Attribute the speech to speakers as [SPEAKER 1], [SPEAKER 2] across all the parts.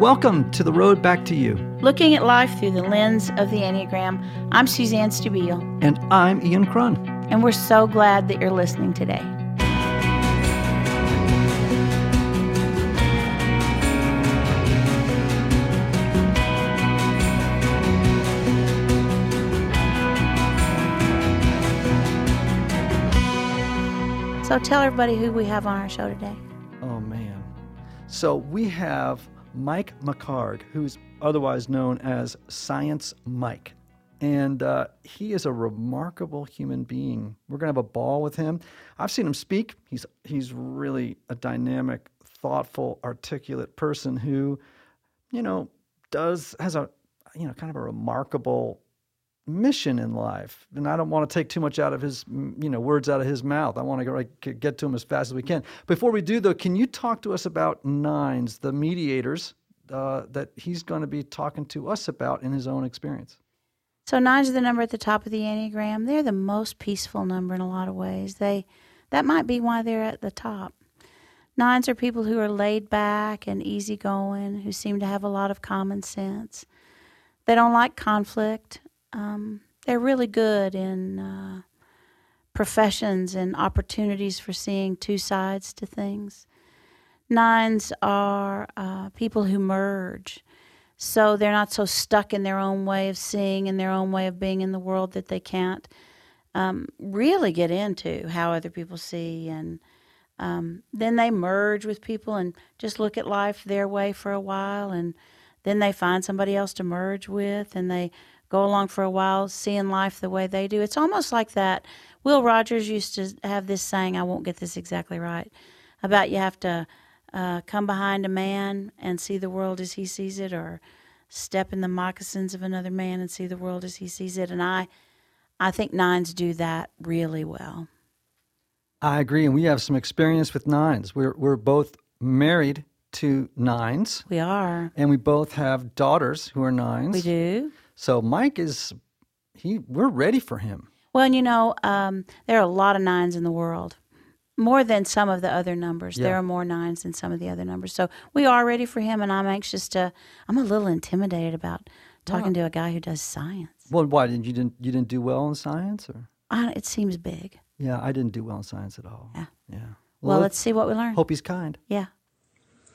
[SPEAKER 1] Welcome to The Road Back to You.
[SPEAKER 2] Looking at life through the lens of the Enneagram, I'm Suzanne Stabile.
[SPEAKER 1] And I'm Ian Cron.
[SPEAKER 2] And we're so glad that you're listening today. So tell everybody who we have on our show today.
[SPEAKER 1] Oh, man. So we have Mike McHargue, who's otherwise known as Science Mike. And uh, he is a remarkable human being. We're going to have a ball with him. I've seen him speak. He's, he's really a dynamic, thoughtful, articulate person who, you know, does, has a, you know, kind of a remarkable mission in life. And I don't want to take too much out of his, you know, words out of his mouth. I want to get, to him as fast as we can. Before we do, though, can you talk to us about nines, the mediators uh, that he's going to be talking to us about in his own experience?
[SPEAKER 2] So nines are the number at the top of the enneagram. They're the most peaceful number in a lot of ways. They that might be why they're at the top. Nines are people who are laid back and easygoing, who seem to have a lot of common sense. They don't like conflict um, they're really good in uh, professions and opportunities for seeing two sides to things. Nines are uh, people who merge. So they're not so stuck in their own way of seeing and their own way of being in the world that they can't um, really get into how other people see. And um, then they merge with people and just look at life their way for a while. And then they find somebody else to merge with and they go along for a while, seeing life the way they do. It's almost like that. Will Rogers used to have this saying, I won't get this exactly right, about you have to uh, come behind a man and see the world as he sees it, or step in the moccasins of another man and see the world as he sees it. And I, I think nines do that really well.
[SPEAKER 1] I agree, and we have some experience with nines. We're we're both married to nines.
[SPEAKER 2] We are,
[SPEAKER 1] and we both have daughters who are nines.
[SPEAKER 2] We do.
[SPEAKER 1] So Mike is he we're ready for him.
[SPEAKER 2] Well, and you know, um, there are a lot of nines in the world. More than some of the other numbers. Yeah. There are more nines than some of the other numbers. So we are ready for him and I'm anxious to I'm a little intimidated about talking to a guy who does science.
[SPEAKER 1] Well, why didn't you didn't you didn't do well in science or?
[SPEAKER 2] Uh, it seems big.
[SPEAKER 1] Yeah, I didn't do well in science at all.
[SPEAKER 2] Yeah.
[SPEAKER 1] Yeah.
[SPEAKER 2] Well, well let's see what we learn.
[SPEAKER 1] Hope he's kind.
[SPEAKER 2] Yeah.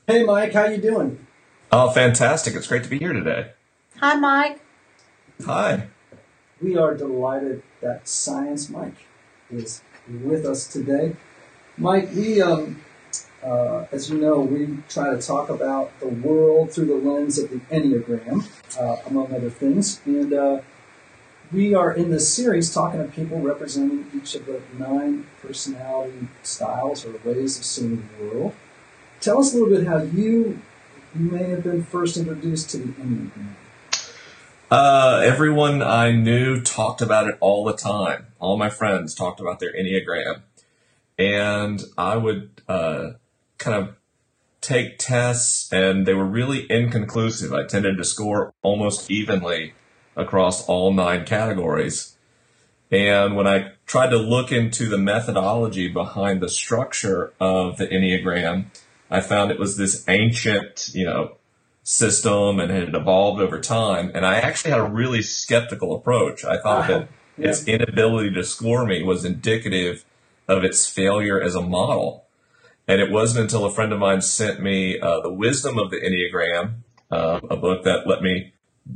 [SPEAKER 1] Hey, Mike, how you doing?
[SPEAKER 3] Oh, fantastic! It's great to be here today.
[SPEAKER 2] Hi, Mike.
[SPEAKER 3] Hi.
[SPEAKER 1] We are delighted that Science Mike is with us today. Mike, we, um, uh, as you know, we try to talk about the world through the lens of the Enneagram, uh, among other things. And uh, we are in this series talking to people representing each of the nine personality styles or ways of seeing the world. Tell us a little bit how you, you may have been first introduced to the Enneagram.
[SPEAKER 3] Uh, everyone I knew talked about it all the time. All my friends talked about their Enneagram. And I would uh, kind of take tests, and they were really inconclusive. I tended to score almost evenly across all nine categories. And when I tried to look into the methodology behind the structure of the Enneagram, I found it was this ancient, you know, system and it evolved over time. And I actually had a really skeptical approach. I thought wow. that yeah. its inability to score me was indicative of its failure as a model. And it wasn't until a friend of mine sent me uh, The Wisdom of the Enneagram, uh, a book that let me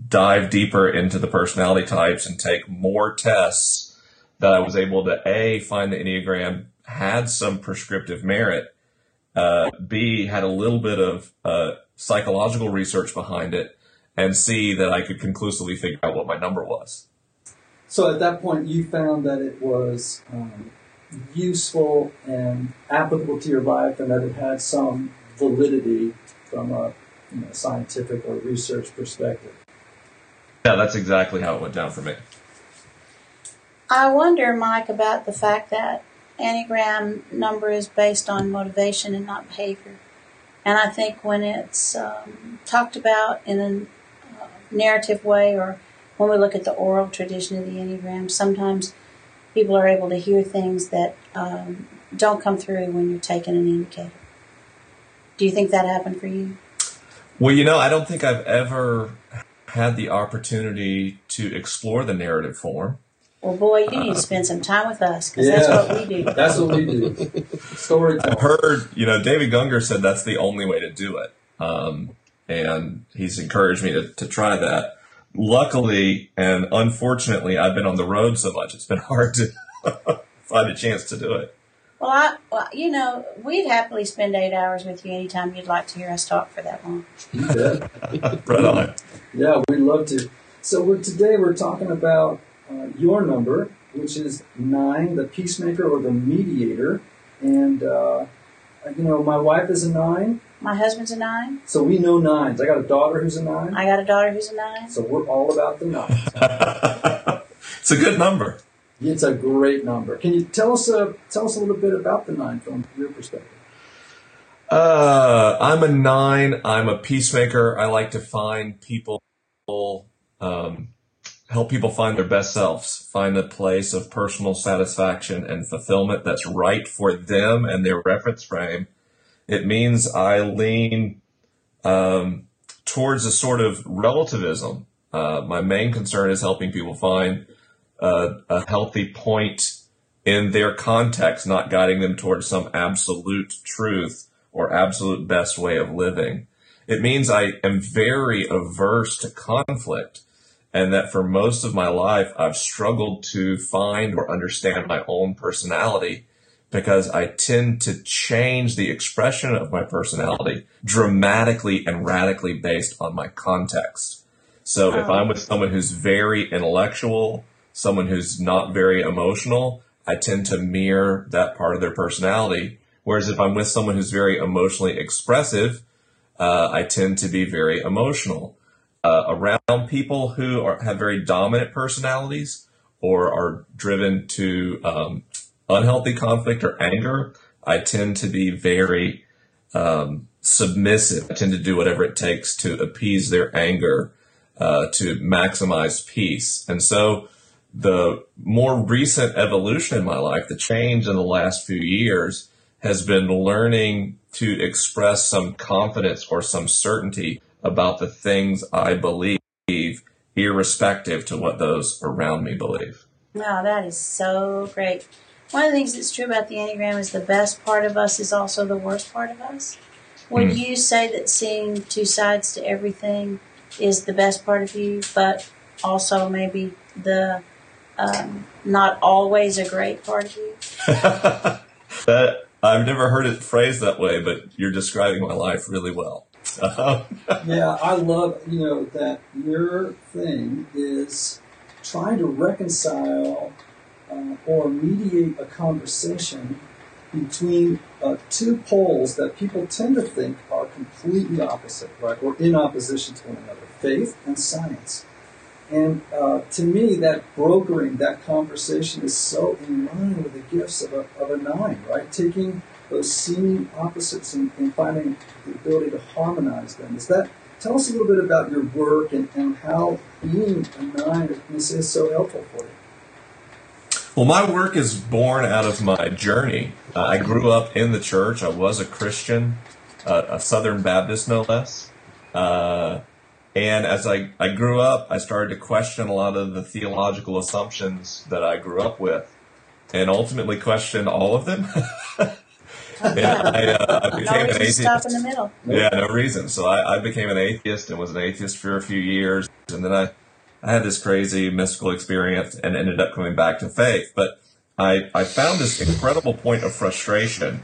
[SPEAKER 3] dive deeper into the personality types and take more tests that I was able to A, find the Enneagram had some prescriptive merit, uh, B, had a little bit of uh, psychological research behind it and see that I could conclusively figure out what my number was.
[SPEAKER 1] So at that point, you found that it was um, useful and applicable to your life, and that it had some validity from a you know, scientific or research perspective.
[SPEAKER 3] Yeah, that's exactly how it went down for me.
[SPEAKER 2] I wonder, Mike, about the fact that Enneagram number is based on motivation and not behavior. And I think when it's um, talked about in a uh, narrative way, or when we look at the oral tradition of the Enneagram, sometimes people are able to hear things that um, don't come through when you're taking an indicator. Do you think that happened for you?
[SPEAKER 3] Well, you know, I don't think I've ever had the opportunity to explore the narrative form.
[SPEAKER 2] Well, boy, you need to spend some time with us because that's what we do.
[SPEAKER 1] That's what we do. Story.
[SPEAKER 3] I've heard, you know, David Gungor said that's the only way to do it. Um, and he's encouraged me to, to try that. Luckily and unfortunately, I've been on the road so much, it's been hard to find a chance to do it.
[SPEAKER 2] Well, I, well, you know, we'd happily spend eight hours with you anytime you'd like to hear us talk for that long.
[SPEAKER 1] You bet.
[SPEAKER 3] Right on.
[SPEAKER 1] Yeah, we'd love to. So we're, today we're talking about uh, your number, which is nine, the peacemaker or the mediator. And, uh, you know, my wife is a nine,
[SPEAKER 2] My husband's a nine.
[SPEAKER 1] so we know nines. I got a daughter who's a nine,
[SPEAKER 2] I got a daughter who's a nine.
[SPEAKER 1] so we're all about the nine.
[SPEAKER 3] it's a good number.
[SPEAKER 1] It's a great number. Can you tell us a tell us a little bit about the nine from your perspective?
[SPEAKER 3] Uh, I'm a nine. I'm a peacemaker. I like to find people, um, help people find their best selves, find a place of personal satisfaction and fulfillment that's right for them and their reference frame. It means I lean um, towards a sort of relativism. Uh, my main concern is helping people find uh, a healthy point in their context, not guiding them towards some absolute truth or absolute best way of living. It means I am very averse to conflict and that for most of my life, I've struggled to find or understand my own personality because I tend to change the expression of my personality dramatically and radically based on my context. So if I'm with someone who's very intellectual, someone who's not very emotional, I tend to mirror that part of their personality. Whereas if I'm with someone who's very emotionally expressive, uh, I tend to be very emotional. Uh, around people who are, have very dominant personalities or are driven to um, unhealthy conflict or anger, I tend to be very um, submissive. I tend to do whatever it takes to appease their anger, uh, to maximize peace. And so the more recent evolution in my life, the change in the last few years, has been learning to express some confidence or some certainty about the things I believe, irrespective to what those around me believe.
[SPEAKER 2] Wow, that is so great. One of the things that's true about the Enneagram is the best part of us is also the worst part of us. Would
[SPEAKER 3] Hmm.
[SPEAKER 2] you say that seeing two sides to everything is the best part of you, but also maybe the um, not always a great part of you?
[SPEAKER 3] That I've never heard it phrased that way, but you're describing my life really well. So,
[SPEAKER 1] Yeah, I love you know that your thing is trying to reconcile uh, or mediate a conversation between uh, two poles that people tend to think are completely opposite, right, or in opposition to one another: faith and science. And uh, to me, that brokering that conversation is so in line with the gifts of a, of a nine, right? Taking those seeming opposites and, and finding the ability to harmonize them. Is that tell us a little bit about your work and, and how being a nine is, is so helpful for you?
[SPEAKER 3] well, my work is born out of my journey. Uh, I grew up in the church. I was a Christian, uh, a Southern Baptist, no less. Uh, and as I, I grew up, I started to question a lot of the theological assumptions that I grew up with, and ultimately questioned all of them. and I, uh, I
[SPEAKER 2] No
[SPEAKER 3] became an atheist.
[SPEAKER 2] stop in the middle.
[SPEAKER 3] Yeah, no reason. So I, I became an atheist and was an atheist for a few years, and then I, I had this crazy mystical experience and ended up coming back to faith. But I, I found this incredible point of frustration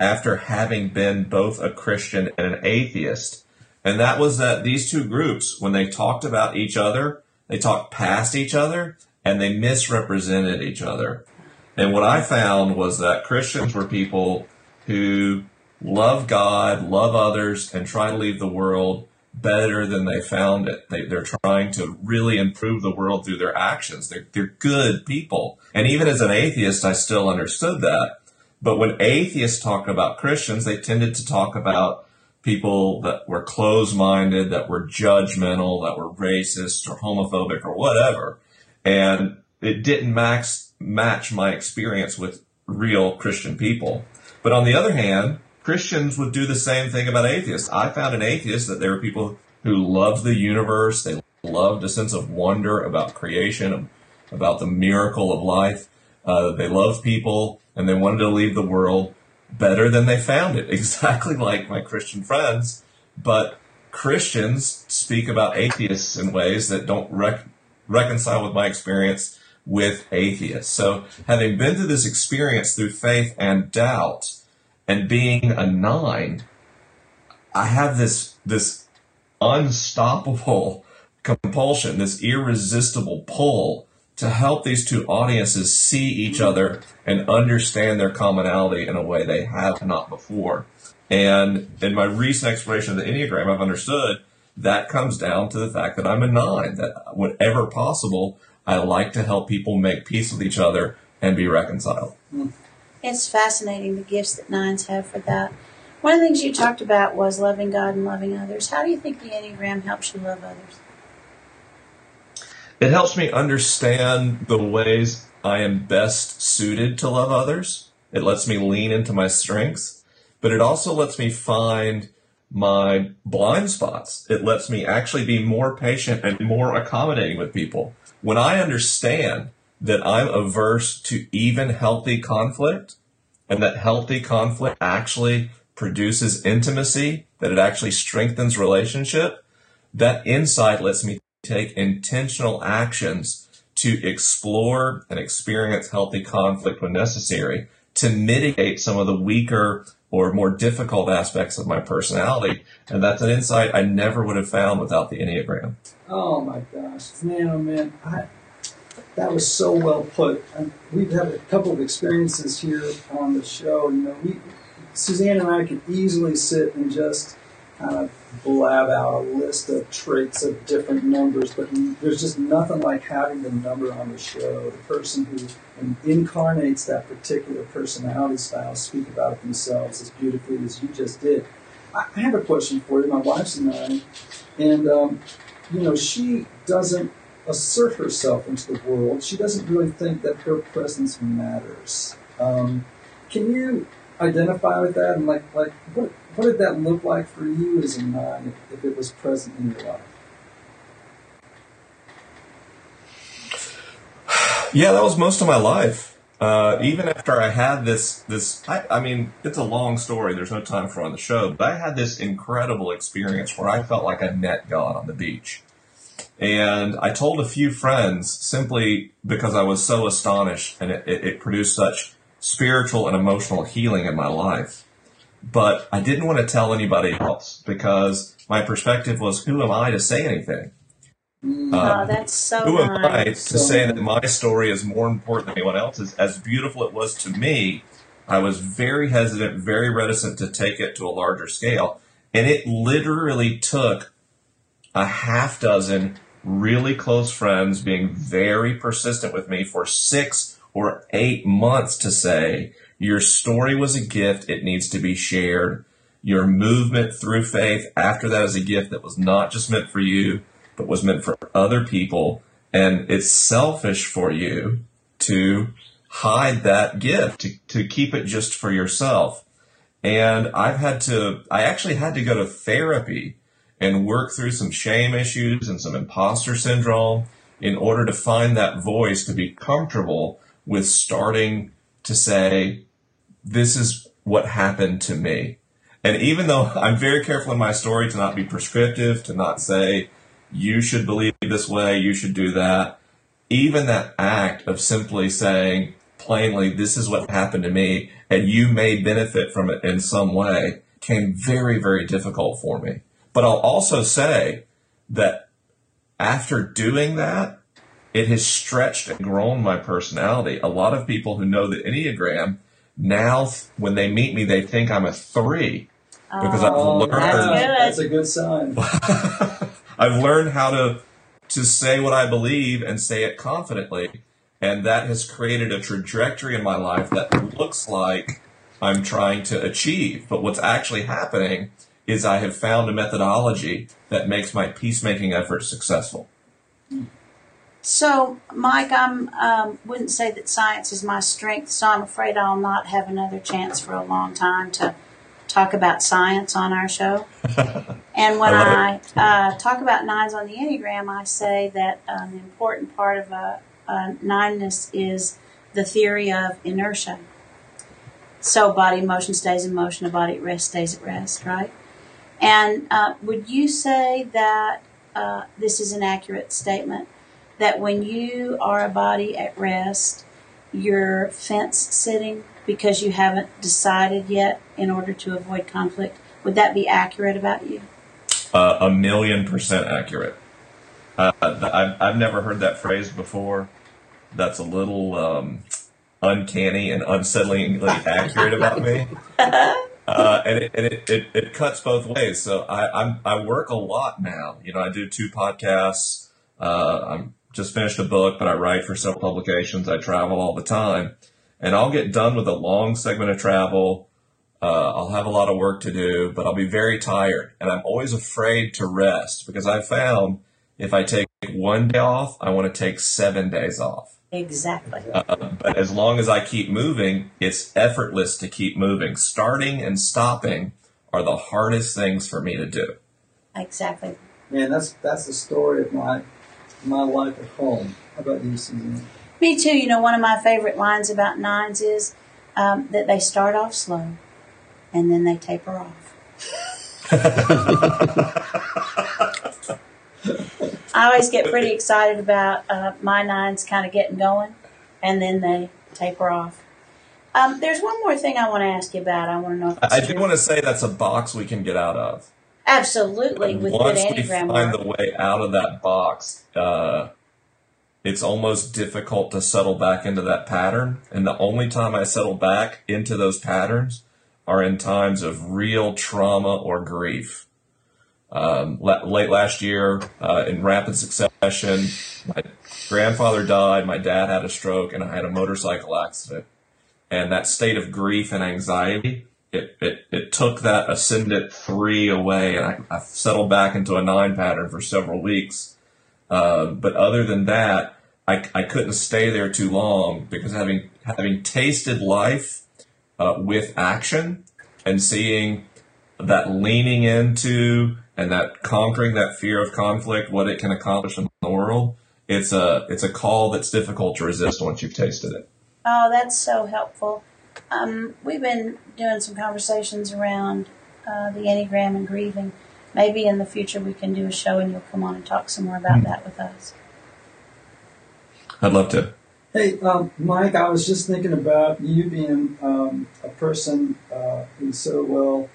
[SPEAKER 3] after having been both a Christian and an atheist, and that was that these two groups, when they talked about each other, they talked past each other and they misrepresented each other. And what I found was that Christians were people who love God, love others, and try to leave the world better than they found it. They, they're trying to really improve the world through their actions. They're, they're good people. And even as an atheist, I still understood that. But when atheists talk about Christians, they tended to talk about people that were closed minded, that were judgmental, that were racist or homophobic or whatever. And it didn't max, match my experience with real Christian people. But on the other hand, Christians would do the same thing about atheists. I found an atheist that there were people who loved the universe, they loved a sense of wonder about creation, about the miracle of life. Uh, they loved people and they wanted to leave the world better than they found it, exactly like my Christian friends. But Christians speak about atheists in ways that don't rec- reconcile with my experience with atheists. So, having been through this experience through faith and doubt, and being a nine, I have this this unstoppable compulsion, this irresistible pull to help these two audiences see each other and understand their commonality in a way they have not before. And in my recent exploration of the Enneagram, I've understood that comes down to the fact that I'm a nine, that whatever possible, I like to help people make peace with each other and be reconciled. Hmm.
[SPEAKER 2] It's fascinating the gifts that nines have for that. One of the things you talked about was loving God and loving others. How do you think the Enneagram helps you love others?
[SPEAKER 3] It helps me understand the ways I am best suited to love others. It lets me lean into my strengths, but it also lets me find my blind spots. It lets me actually be more patient and more accommodating with people. When I understand that I'm averse to even healthy conflict and that healthy conflict actually produces intimacy, that it actually strengthens relationship, that insight lets me take intentional actions to explore and experience healthy conflict when necessary to mitigate some of the weaker or more difficult aspects of my personality. And that's an insight I never would have found without the Enneagram.
[SPEAKER 1] Oh my gosh, man, oh man, I, that was so well put. And we've had a couple of experiences here on the show. You know, we, Suzanne and I could easily sit and just kind of blab out a list of traits of different numbers, but there's just nothing like having the number on the show. The person who incarnates that particular personality style speak about themselves as beautifully as you just did. I have a question for you. My wife's nine, and um, you know she doesn't assert herself into the world. She doesn't really think that her presence matters. Um, can you identify with that and like like what what did that look like for you as a nine if, if it was present in your life?
[SPEAKER 3] Yeah, that was most of my life. Uh, even after I had this, this, I, I mean, it's a long story. There's no time for on the show, but I had this incredible experience where I felt like I met God on the beach. And I told a few friends simply because I was so astonished and it, it, it produced such spiritual and emotional healing in my life. But I didn't want to tell anybody else because my perspective was, who am I to say anything?
[SPEAKER 2] Mm, um, oh, that's so
[SPEAKER 3] Who am I
[SPEAKER 2] nice.
[SPEAKER 3] to say that my story is more important than anyone else's? As beautiful it was to me, I was very hesitant, very reticent to take it to a larger scale. And it literally took a half dozen really close friends being very persistent with me for six or eight months to say, your story was a gift. It needs to be shared. Your movement through faith after that is a gift that was not just meant for you, but was meant for other people. And it's selfish for you to hide that gift, to, to keep it just for yourself. And I've had to, I actually had to go to therapy and work through some shame issues and some imposter syndrome in order to find that voice to be comfortable with starting to say, this is what happened to me. And even though I'm very careful in my story to not be prescriptive, to not say, you should believe this way, you should do that, even that act of simply saying plainly, this is what happened to me, and you may benefit from it in some way, came very, very difficult for me. But I'll also say that after doing that, it has stretched and grown my personality. A lot of people who know the Enneagram now, when they meet me, they think I'm a three because I've
[SPEAKER 1] Oh,
[SPEAKER 3] learned
[SPEAKER 2] that's good.
[SPEAKER 1] That's a good sign.
[SPEAKER 3] I've learned how to to say what I believe and say it confidently, and that has created a trajectory in my life that looks like I'm trying to achieve. But what's actually happening is I have found a methodology that makes my peacemaking efforts successful.
[SPEAKER 2] So, Mike, I'm um, wouldn't say that science is my strength, so I'm afraid I'll not have another chance for a long time to talk about science on our show. and when
[SPEAKER 3] I
[SPEAKER 2] I, uh, talk about nines on the Enneagram, I say that um, important part of a, a nineness is the theory of inertia. So body in motion stays in motion, a body at rest stays at rest, right? And uh, would you say that uh, this is an accurate statement? That when you are a body at rest, you're fence sitting because you haven't decided yet in order to avoid conflict. Would that be accurate about you?
[SPEAKER 3] Uh, a million percent accurate. Uh, I've, I've never heard that phrase before. That's a little um, uncanny and unsettlingly accurate about me. Uh, and it, and it, it, it, cuts both ways. So I, I'm, I work a lot now. You know, I do two podcasts. Uh, I'm just finished a book, but I write for several publications. I travel all the time and I'll get done with a long segment of travel. Uh, I'll have a lot of work to do, but I'll be very tired. And I'm always afraid to rest because I found if I take one day off, I want to take seven days off.
[SPEAKER 2] Exactly.
[SPEAKER 3] Uh, but as long as I keep moving, it's effortless to keep moving. Starting and stopping are the hardest things for me to do.
[SPEAKER 2] Exactly.
[SPEAKER 1] Man, that's that's the story of my my life at home. How about you, Susan?
[SPEAKER 2] Me too. You know, one of my favorite lines about nines is um, that they start off slow and then they taper off. I always get pretty excited about uh, my nines kind of getting going and then they taper off. Um, there's one more thing I want to ask you about. I want to know if
[SPEAKER 3] I do want to say that's a box we can get out of.
[SPEAKER 2] Absolutely, with
[SPEAKER 3] Once we find
[SPEAKER 2] work.
[SPEAKER 3] the way out of that box, uh, it's almost difficult to settle back into that pattern. And the only time I settle back into those patterns are in times of real trauma or grief. Um, la- late last year, uh, in rapid succession, my grandfather died, my dad had a stroke, and I had a motorcycle accident. And that state of grief and anxiety, it, it, it took that ascendant three away, and I, I settled back into a nine pattern for several weeks. Uh, but other than that, I, I couldn't stay there too long because having having tasted life uh, with action and seeing that leaning into and that conquering that fear of conflict, what it can accomplish in the world, it's a it's a call that's difficult to resist once you've tasted it.
[SPEAKER 2] Oh, that's so helpful. Um, we've been doing some conversations around uh, the Enneagram and grieving. Maybe in the future we can do a show and you'll come on and talk some more about that with us.
[SPEAKER 3] I'd love to.
[SPEAKER 1] Hey, um, Mike, I was just thinking about you being um, a person uh, who's so well,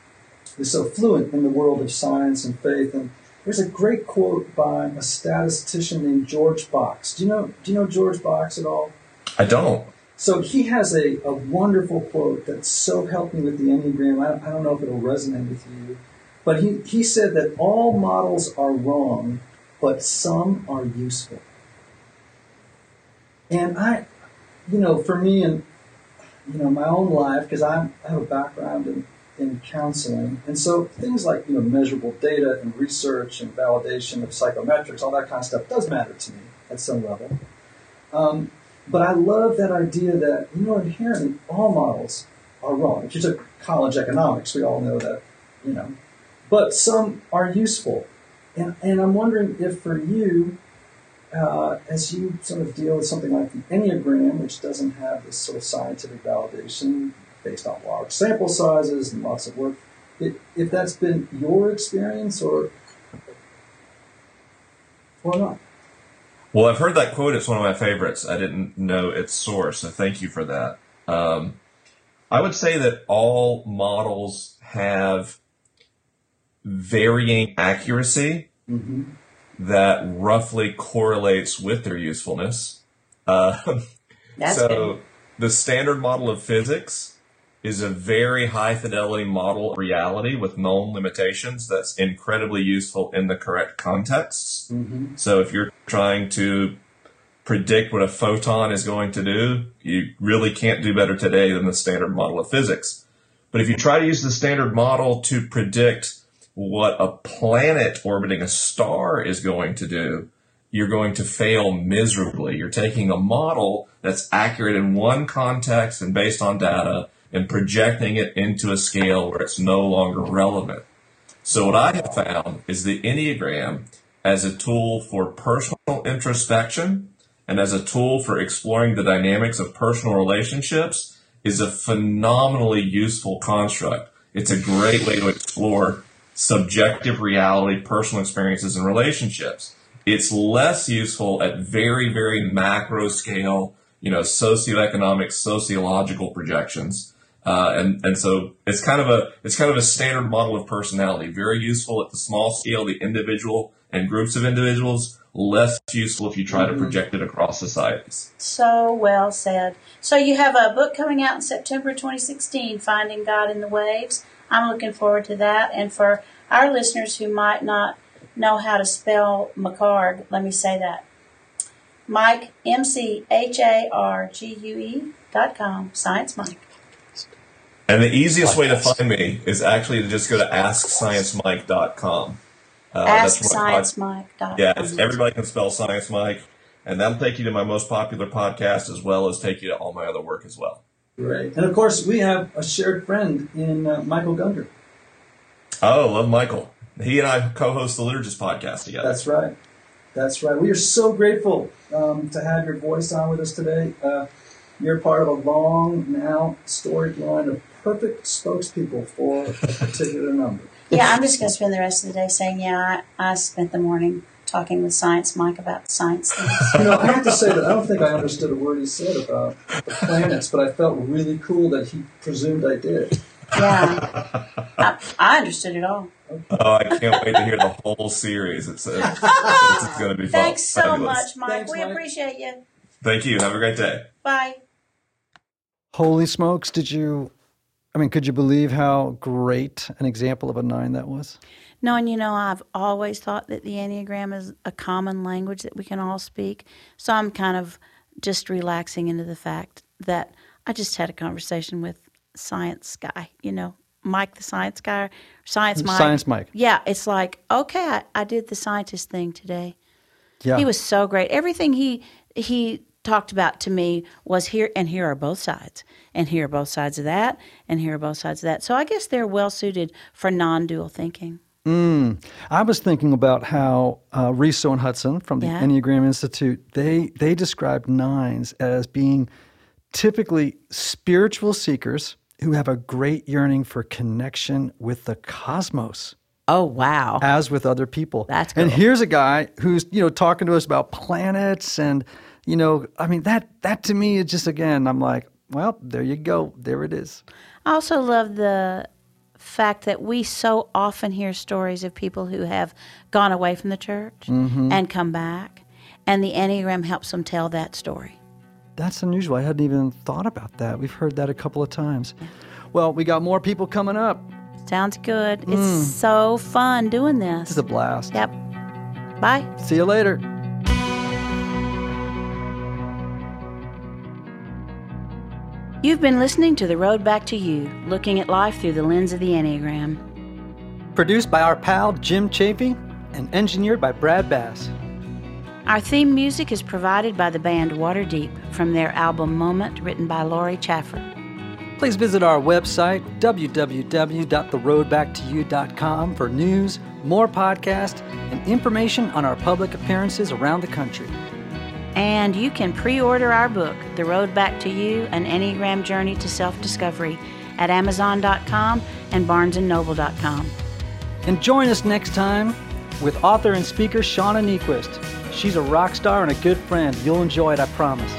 [SPEAKER 1] is so fluent in the world of science and faith. And there's a great quote by a statistician named George Box. Do you know? Do you know George Box at all?
[SPEAKER 3] I don't.
[SPEAKER 1] So he has a, a wonderful quote that's so helped me with the Enneagram. I, I don't know if it'll resonate with you, but he, he said that all models are wrong, but some are useful. And I, you know, for me and you know my own life, because I have a background in, in counseling, and so things like you know measurable data and research and validation of psychometrics, all that kind of stuff does matter to me at some level. Um, but I love that idea that you know inherently all models are wrong. If you took college economics, we all know that, you know, but some are useful, and and I'm wondering if for you uh, as you sort of deal with something like the Enneagram, which doesn't have this sort of scientific validation based on large sample sizes and lots of work, if, if that's been your experience or or not.
[SPEAKER 3] Well, I've heard that quote. It's one of my favorites. I didn't know its source, so thank you for that. Um, I would say that all models have varying accuracy
[SPEAKER 1] Mm-hmm.
[SPEAKER 3] that roughly correlates with their usefulness. Uh,
[SPEAKER 2] That's
[SPEAKER 3] so
[SPEAKER 2] good.
[SPEAKER 3] the standard model of physics is a very high fidelity model of reality with known limitations that's incredibly useful in the correct contexts.
[SPEAKER 1] Mm-hmm.
[SPEAKER 3] So if you're trying to predict what a photon is going to do, you really can't do better today than the standard model of physics. But if you try to use the standard model to predict what a planet orbiting a star is going to do, you're going to fail miserably. You're taking a model that's accurate in one context and based on data, and projecting it into a scale where it's no longer relevant. So what I have found is the Enneagram as a tool for personal introspection and as a tool for exploring the dynamics of personal relationships is a phenomenally useful construct. It's a great way to explore subjective reality, personal experiences, and relationships. It's less useful at very, very macro scale, you know, socioeconomic, sociological projections. Uh, and and so it's kind of a it's kind of a standard model of personality. Very useful at the small scale, the individual and groups of individuals. Less useful if you try to project it across societies.
[SPEAKER 2] So well said. So you have a book coming out in September 2016, Finding God in the Waves. I'm looking forward to that. And for our listeners who might not know how to spell McHargue, let me say that. Mike, M C H A R G U E dot com, Science Mike.
[SPEAKER 3] And the easiest way to find me is actually to just go to asksciencemike.com. Uh, that's where my
[SPEAKER 2] AskScienceMike.com.
[SPEAKER 3] Yeah, it's, everybody can spell Science Mike, and that'll take you to my most popular podcast as well as take you to all my other work as well.
[SPEAKER 4] Great. And of course, we have a shared friend in uh, Michael Gungor.
[SPEAKER 3] Oh, love Michael. He and I co-host the Liturgist podcast together.
[SPEAKER 4] That's right. That's right. We are so grateful um, to have your voice on with us today. Uh, you're part of a long now storied line of perfect spokespeople for a particular number.
[SPEAKER 2] Yeah, I'm just going to spend the rest of the day saying, yeah, I, I spent the morning talking with Science Mike about science things.
[SPEAKER 4] You know, I have to say that I don't think I understood a word he said about the planets, but I felt really cool that he presumed I did.
[SPEAKER 2] Yeah, I, I understood it all.
[SPEAKER 3] Oh, I can't wait to hear the whole series. It's, uh, it's, it's going to be fun.
[SPEAKER 2] Thanks so
[SPEAKER 3] Fabulous.
[SPEAKER 2] much, Mike.
[SPEAKER 4] Thanks,
[SPEAKER 2] we
[SPEAKER 4] Mike.
[SPEAKER 2] appreciate you.
[SPEAKER 3] Thank you. Have a great day.
[SPEAKER 2] Bye.
[SPEAKER 1] Holy smokes! Did you? I mean, could you believe how great an example of a nine that was?
[SPEAKER 2] No, and you know, I've always thought that the Enneagram is a common language that we can all speak. So I'm kind of just relaxing into the fact that I just had a conversation with science guy, you know, Mike the science guy, science Mike.
[SPEAKER 1] Science Mike.
[SPEAKER 2] Yeah, it's like, okay, I, I did the scientist thing today.
[SPEAKER 1] Yeah.
[SPEAKER 2] He was so great. Everything he he talked about to me was here and here are both sides. And here are both sides of that and here are both sides of that. So I guess they're well suited for non-dual thinking.
[SPEAKER 1] Mm. I was thinking about how uh, Riso and Hudson from the
[SPEAKER 2] Yeah.
[SPEAKER 1] Enneagram Institute they they described nines as being typically spiritual seekers who have a great yearning for connection with the cosmos
[SPEAKER 2] Oh wow.
[SPEAKER 1] as with other people.
[SPEAKER 2] That's
[SPEAKER 1] And here's a guy who's you know talking to us about planets and you know I mean that that to me is just again I'm like well there you go there it is.
[SPEAKER 2] I also love the fact that we so often hear stories of people who have gone away from the church mm-hmm. and come back, and the Enneagram helps them tell that story.
[SPEAKER 1] That's unusual. I hadn't even thought about that. We've heard that a couple of times. Well, we got more people coming up.
[SPEAKER 2] Sounds good. It's mm. so fun doing this.
[SPEAKER 1] It's a blast.
[SPEAKER 2] Yep. Bye.
[SPEAKER 1] See you later.
[SPEAKER 2] You've been listening to The Road Back to You, looking at life through the lens of the Enneagram.
[SPEAKER 1] Produced by our pal Jim Chafee and engineered by Brad Bass.
[SPEAKER 2] Our theme music is provided by the band Waterdeep from their album Moment, written by Lori Chaffer.
[SPEAKER 1] Please visit our website, www.theroadbacktoyou.com, for news, more podcasts, and information on our public appearances around the country.
[SPEAKER 2] And you can pre order our book, The Road Back to You An Enneagram Journey to Self Discovery, at Amazon.com and BarnesandNoble.com.
[SPEAKER 1] And join us next time with author and speaker Shauna Niequist. She's a rock star and a good friend. You'll enjoy it, I promise.